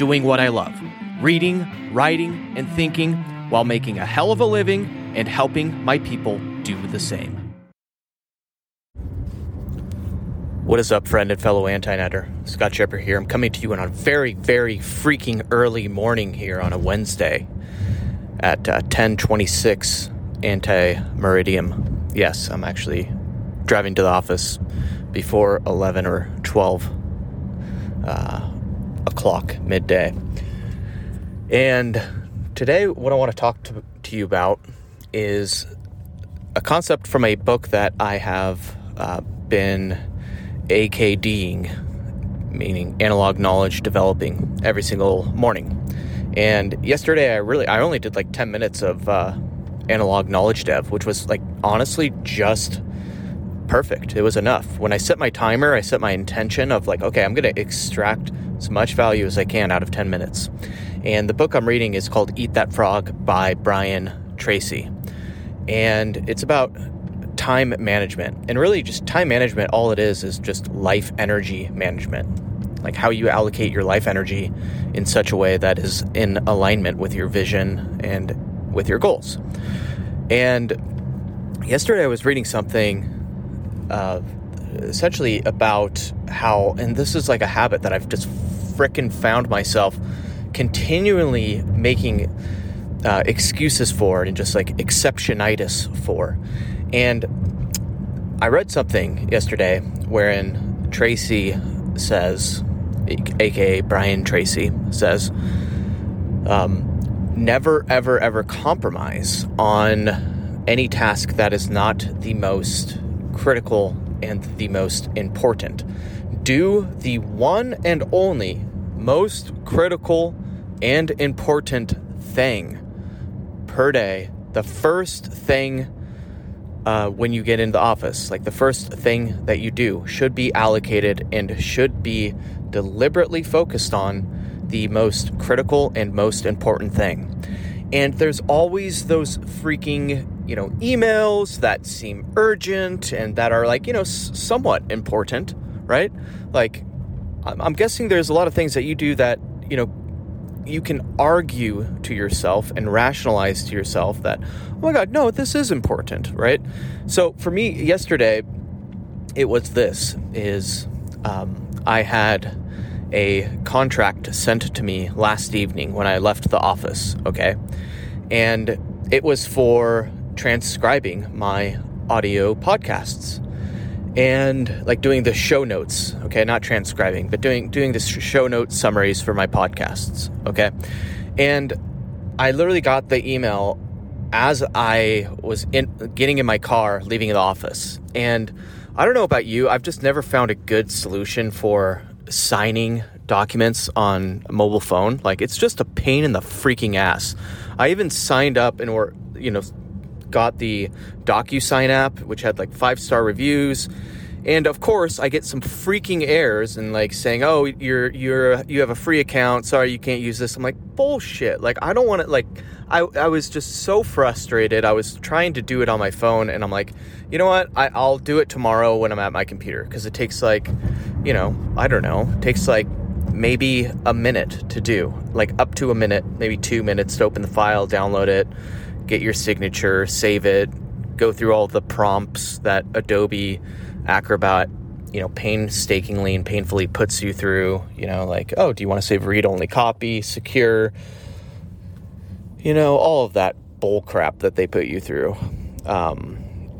doing what I love reading, writing, and thinking while making a hell of a living and helping my people do the same. What is up, friend and fellow Antinetter? Scott Scheper here. I'm coming to you on a very, very freaking early morning here on a Wednesday at uh, 10:26 anti-meridium. Yes, I'm actually driving to the office before 11 or 12 uh, o'clock midday. And today, what I want to talk to, to you about is a concept from a book that I have uh, been AKDing, meaning analog knowledge developing, every single morning. And yesterday, I really, I only did like 10 minutes of uh, analog knowledge dev, which was like honestly just perfect. It was enough. When I set my timer, I set my intention of like, okay, I'm going to extract as much value as I can out of 10 minutes. And the book I'm reading is called Eat That Frog by Brian Tracy. And it's about time management. And really, just time management, all it is, is just life energy management. Like how you allocate your life energy in such a way that is in alignment with your vision and with your goals. And yesterday I was reading something uh, essentially about how, and this is like a habit that I've just fricking found myself continually making uh, excuses for and just like exceptionitis for. And I read something yesterday wherein Tracy says, aka Brian Tracy says, um, never, ever, ever compromise on any task that is not the most critical and the most important. Do the one and only most critical and important thing per day. The first thing uh, when you get into the office, like the first thing that you do, should be allocated and should be deliberately focused on the most critical and most important thing. And there's always those freaking you know, emails that seem urgent and that are like, you know, s- somewhat important, right? Like, I'm-, I'm guessing there's a lot of things that you do that, you know, you can argue to yourself and rationalize to yourself that, oh my God, no, this is important, right? So for me, yesterday, it was this is um, I had a contract sent to me last evening when I left the office, okay? And it was for transcribing my audio podcasts and like doing the show notes okay? Not transcribing but doing doing the show note summaries for my podcasts okay? And i literally got the email as i was in getting in my car leaving the office. And i don't know about you i've just never found a good solution for signing documents on a mobile phone. Like it's just a pain in the freaking ass. I even signed up and or you know got the DocuSign app, which had like five star reviews. And of course, I get some freaking errors and like saying, "Oh, you're you're you have a free account. Sorry, you can't use this." I'm like, "Bullshit!" Like I don't want to. Like I I was just so frustrated. I was trying to do it on my phone, and I'm like, you know what? I, I'll do it tomorrow when I'm at my computer because it takes like, you know, I don't know, it takes like maybe a minute to do, like up to a minute, maybe two minutes to open the file, download it, get your signature, save it, go through all the prompts that Adobe Acrobat, you know, painstakingly and painfully puts you through, you know, like, oh, do you want to save read only copy, secure, you know, all of that bull crap that they put you through. Um,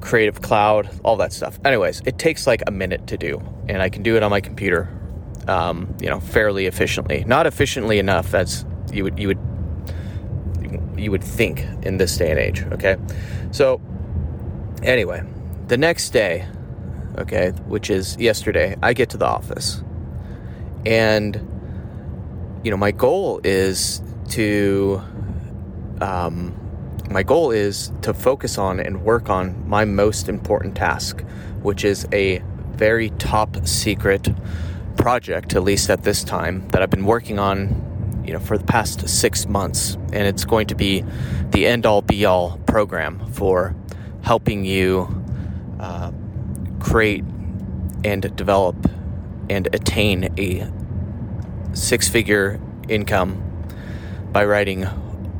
Creative Cloud, all that stuff. Anyways, it takes like a minute to do, and I can do it on my computer, um, you know, fairly efficiently. Not efficiently enough as you would you would you would think in this day and age. Okay, so anyway, the next day, okay, which is yesterday, I get to the office, and you know, my goal is to, um, my goal is to focus on and work on my most important task, which is a very top secret project, at least at this time, that I've been working on, you know, for the past six months, and it's going to be the end all be all program for helping you uh, create and develop and attain a six figure income by writing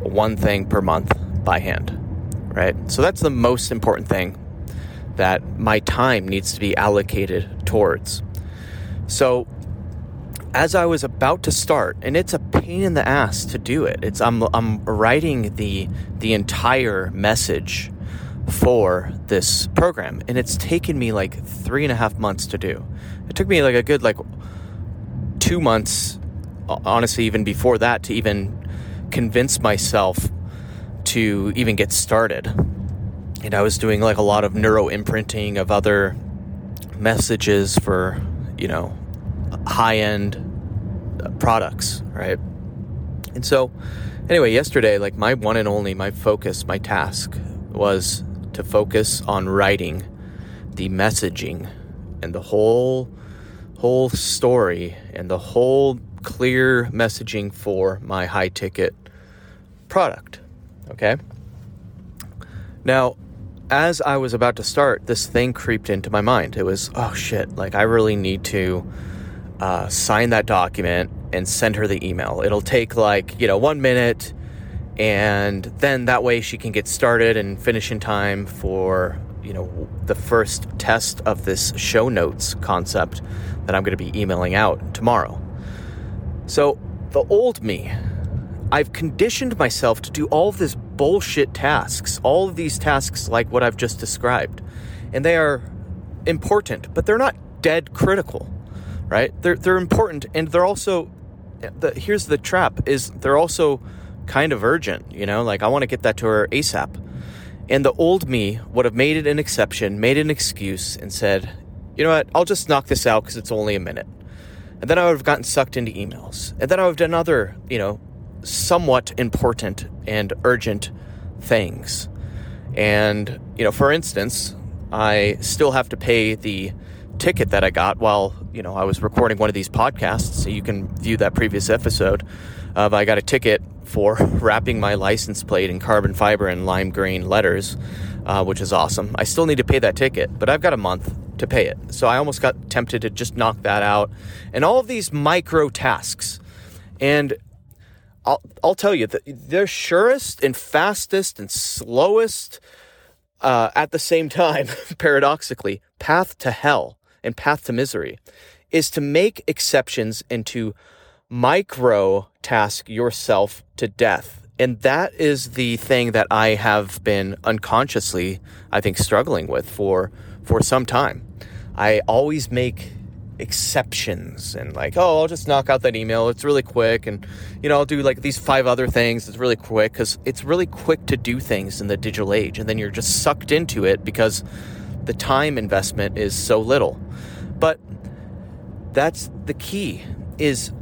one thing per month by hand, right? So that's the most important thing that my time needs to be allocated towards. So as I was about to start, and it's a pain in the ass to do it. It's I'm I'm writing the the entire message for this program, and it's taken me like three and a half months to do. It took me like a good like two months, honestly, even before that, to even convince myself to even get started. And I was doing like a lot of neuro imprinting of other messages for, you know, high end products, right? And so, anyway, yesterday, like my one and only, my focus, my task was to focus on writing the messaging and the whole whole story and the whole clear messaging for my high ticket product. Okay? Now, as I was about to start, this thing creeped into my mind. It was, oh shit, like I really need to uh, sign that document and send her the email. It'll take like, you know, one minute and then that way she can get started and finish in time for you know the first test of this show notes concept that I'm going to be emailing out tomorrow. So the old me, I've conditioned myself to do all of this bullshit tasks, all of these tasks like what I've just described, and they are important, but they're not dead critical, right? They're they're important, and they're also the here's the trap is they're also kind of urgent, you know, like I want to get that to her ASAP. And the old me would have made it an exception, made an excuse, and said, you know what, I'll just knock this out because it's only a minute. And then I would have gotten sucked into emails. And then I would have done other, you know, somewhat important and urgent things. And, you know, for instance, I still have to pay the ticket that I got while, you know, I was recording one of these podcasts. So you can view that previous episode of I got a ticket for wrapping my license plate in carbon fiber and lime green letters, uh, which is awesome. I still need to pay that ticket, but I've got a month to pay it. So I almost got tempted to just knock that out. And all of these micro tasks. And I'll, I'll tell you that the surest and fastest and slowest uh, at the same time, paradoxically, path to hell and path to misery is to make exceptions and to micro task yourself to death. And that is the thing that I have been unconsciously, I think, struggling with for, for some time. I always make exceptions and like, oh, I'll just knock out that email. It's really quick. And, you know, I'll do like these five other things. It's really quick because it's really quick to do things in the digital age. And then you're just sucked into it because the time investment is so little. But that's the key is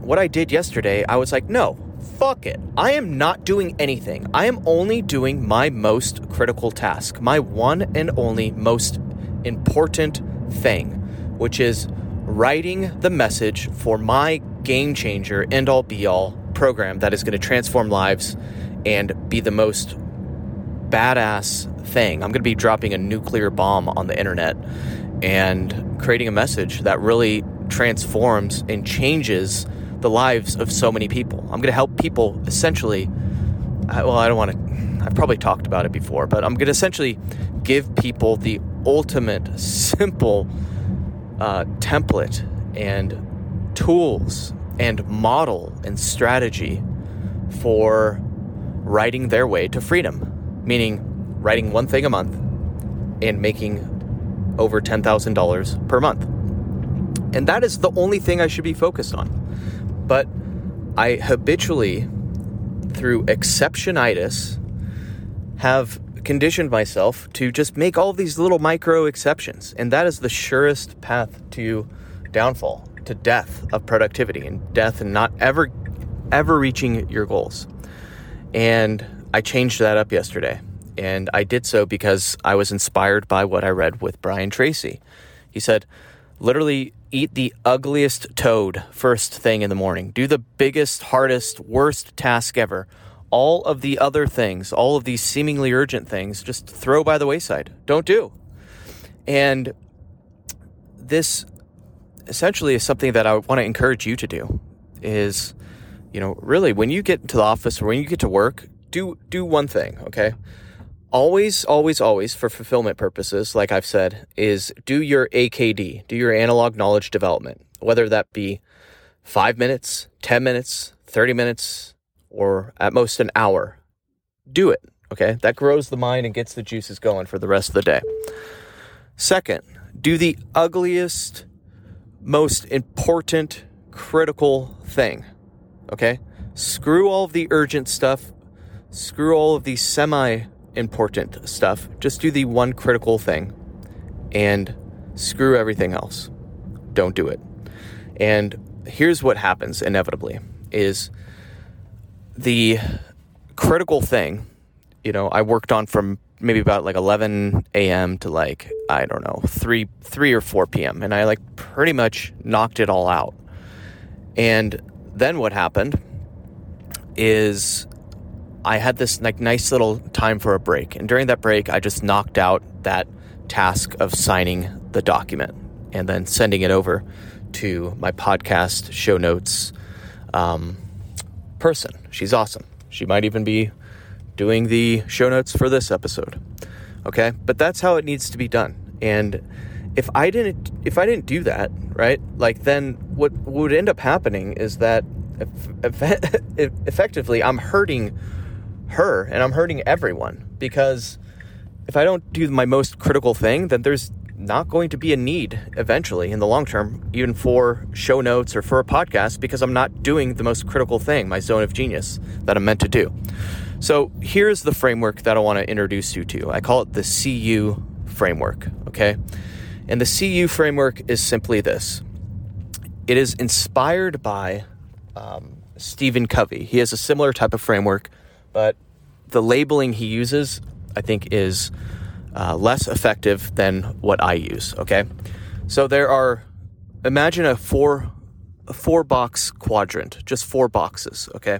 what I did yesterday, I was like, no, fuck it. I am not doing anything. I am only doing my most critical task, my one and only most important thing, which is writing the message for my game changer, end all be all program that is going to transform lives and be the most badass thing. I'm going to be dropping a nuclear bomb on the internet and creating a message that really transforms and changes the lives of so many people. I'm going to help people essentially. well, I don't want to. I've probably talked about it before, but I'm going to essentially give people the ultimate simple uh, template and tools and model and strategy for writing their way to freedom, meaning writing one thing a month and making over $10,000 per month. And that is the only thing I should be focused on. But I habitually, through exceptionitis, have conditioned myself to just make all these little micro exceptions. And that is the surest path to downfall, to death of productivity and death and not ever ever reaching your goals. And I changed that up yesterday. And I did so because I was inspired by what I read with Brian Tracy. He said, literally, eat the ugliest toad first thing in the morning. Do the biggest, hardest, worst task ever. All of the other things, all of these seemingly urgent things, just throw by the wayside. Don't do. And this essentially is something that I want to encourage you to do is you know really when you get to the office or when you get to work do do one thing okay always always always for fulfillment purposes like I've said is do your AKD do your analog knowledge development whether that be 5 minutes 10 minutes 30 minutes or at most an hour do it okay that grows the mind and gets the juices going for the rest of the day second do the ugliest most important, critical thing. Okay? Screw all of the urgent stuff, screw all of the semi important stuff. Just do the one critical thing and screw everything else. Don't do it. And here's what happens inevitably is the critical thing, you know, I worked on from maybe about like 11 a.m. to like I don't know 3 3 or 4 p.m. and I like pretty much knocked it all out. And then what happened is I had this like nice little time for a break, and during that break, I just knocked out that task of signing the document and then sending it over to my podcast show notes um, person. She's awesome. She might even be doing the show notes for this episode. Okay? But that's how it needs to be done. And if I didn't if I didn't do that, right? Like then what would end up happening is that effectively I'm hurting her and I'm hurting everyone because if I don't do my most critical thing, then there's not going to be a need eventually in the long term, even for show notes or for a podcast, because I'm not doing the most critical thing, my zone of genius that I'm meant to do. So here's the framework that I want to introduce you to. I call it the CU framework, okay? And the CU framework is simply this it is inspired by um, Stephen Covey. He has a similar type of framework, but the labeling he uses, I think, is uh, less effective than what I use, okay? So there are, imagine a four, a four box quadrant, just four boxes, okay?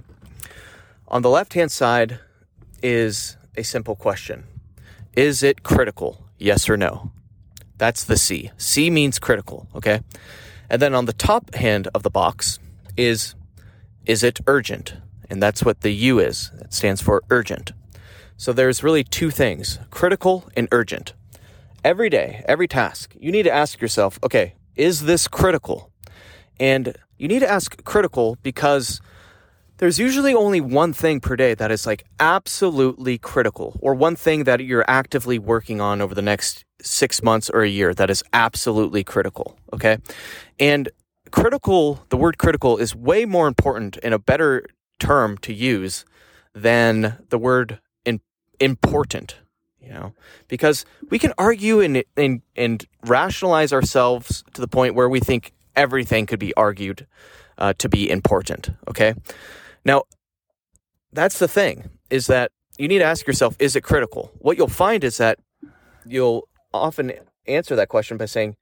On the left hand side is a simple question Is it critical? Yes or no? That's the C. C means critical, okay? And then on the top hand of the box is Is it urgent? And that's what the U is. It stands for urgent. So there's really two things critical and urgent. Every day, every task, you need to ask yourself, okay, is this critical? And you need to ask critical because there's usually only one thing per day that is like absolutely critical, or one thing that you're actively working on over the next six months or a year that is absolutely critical. Okay. And critical, the word critical is way more important and a better term to use than the word in, important, you know, because we can argue and, and, and rationalize ourselves to the point where we think everything could be argued uh, to be important. Okay. Now, that's the thing is that you need to ask yourself, is it critical? What you'll find is that you'll often answer that question by saying,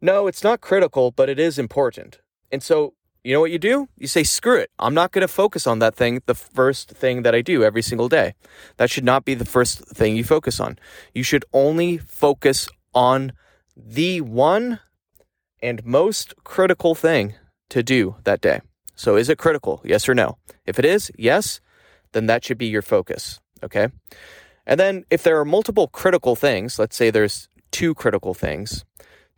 no, it's not critical, but it is important. And so, you know what you do? You say, screw it. I'm not going to focus on that thing, the first thing that I do every single day. That should not be the first thing you focus on. You should only focus on the one and most critical thing to do that day. So is it critical? Yes or no? If it is, yes, then that should be your focus. Okay. And then if there are multiple critical things, let's say there's two critical things,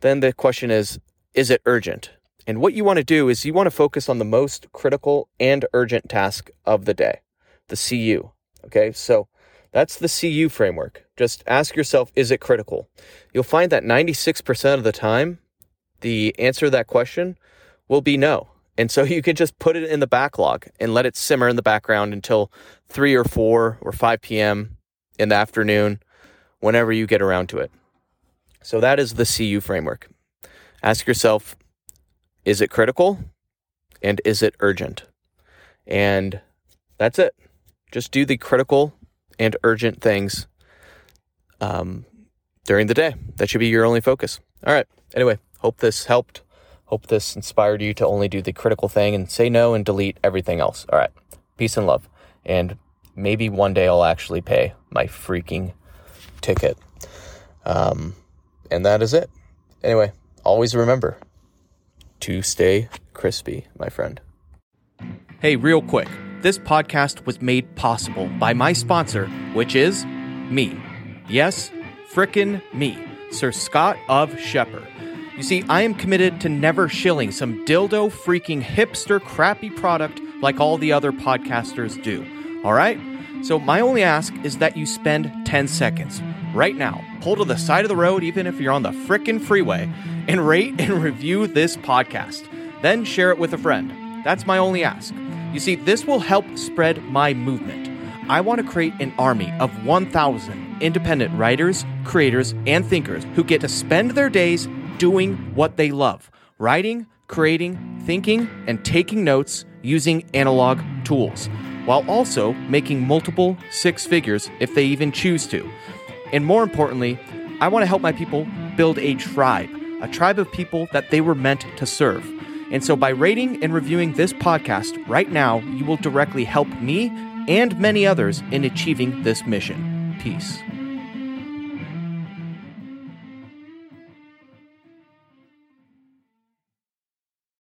then the question is, is it urgent? And what you want to do is you want to focus on the most critical and urgent task of the day, the CU. Okay. So that's the CU framework. Just ask yourself, is it critical? You'll find that 96% of the time, the answer to that question will be no. And so you can just put it in the backlog and let it simmer in the background until 3 or 4 or 5 p.m. in the afternoon, whenever you get around to it. So that is the CU framework. Ask yourself is it critical and is it urgent? And that's it. Just do the critical and urgent things um, during the day. That should be your only focus. All right. Anyway, hope this helped. Hope this inspired you to only do the critical thing and say no and delete everything else. All right. Peace and love. And maybe one day I'll actually pay my freaking ticket. Um, and that is it. Anyway, always remember to stay crispy, my friend. Hey, real quick. This podcast was made possible by my sponsor, which is me. Yes, frickin' me, Sir Scott of Scheper. You see, I am committed to never shilling some dildo freaking hipster crappy product like all the other podcasters do. All right? So, my only ask is that you spend 10 seconds right now, pull to the side of the road, even if you're on the frickin' freeway, and rate and review this podcast. Then share it with a friend. That's my only ask. You see, this will help spread my movement. I want to create an army of 1,000 independent writers, creators, and thinkers who get to spend their days doing what they love writing, creating, thinking, and taking notes using analog tools, while also making multiple six figures if they even choose to. And more importantly, I want to help my people build a tribe, a tribe of people that they were meant to serve. And so by rating and reviewing this podcast right now, you will directly help me and many others in achieving this mission. Peace.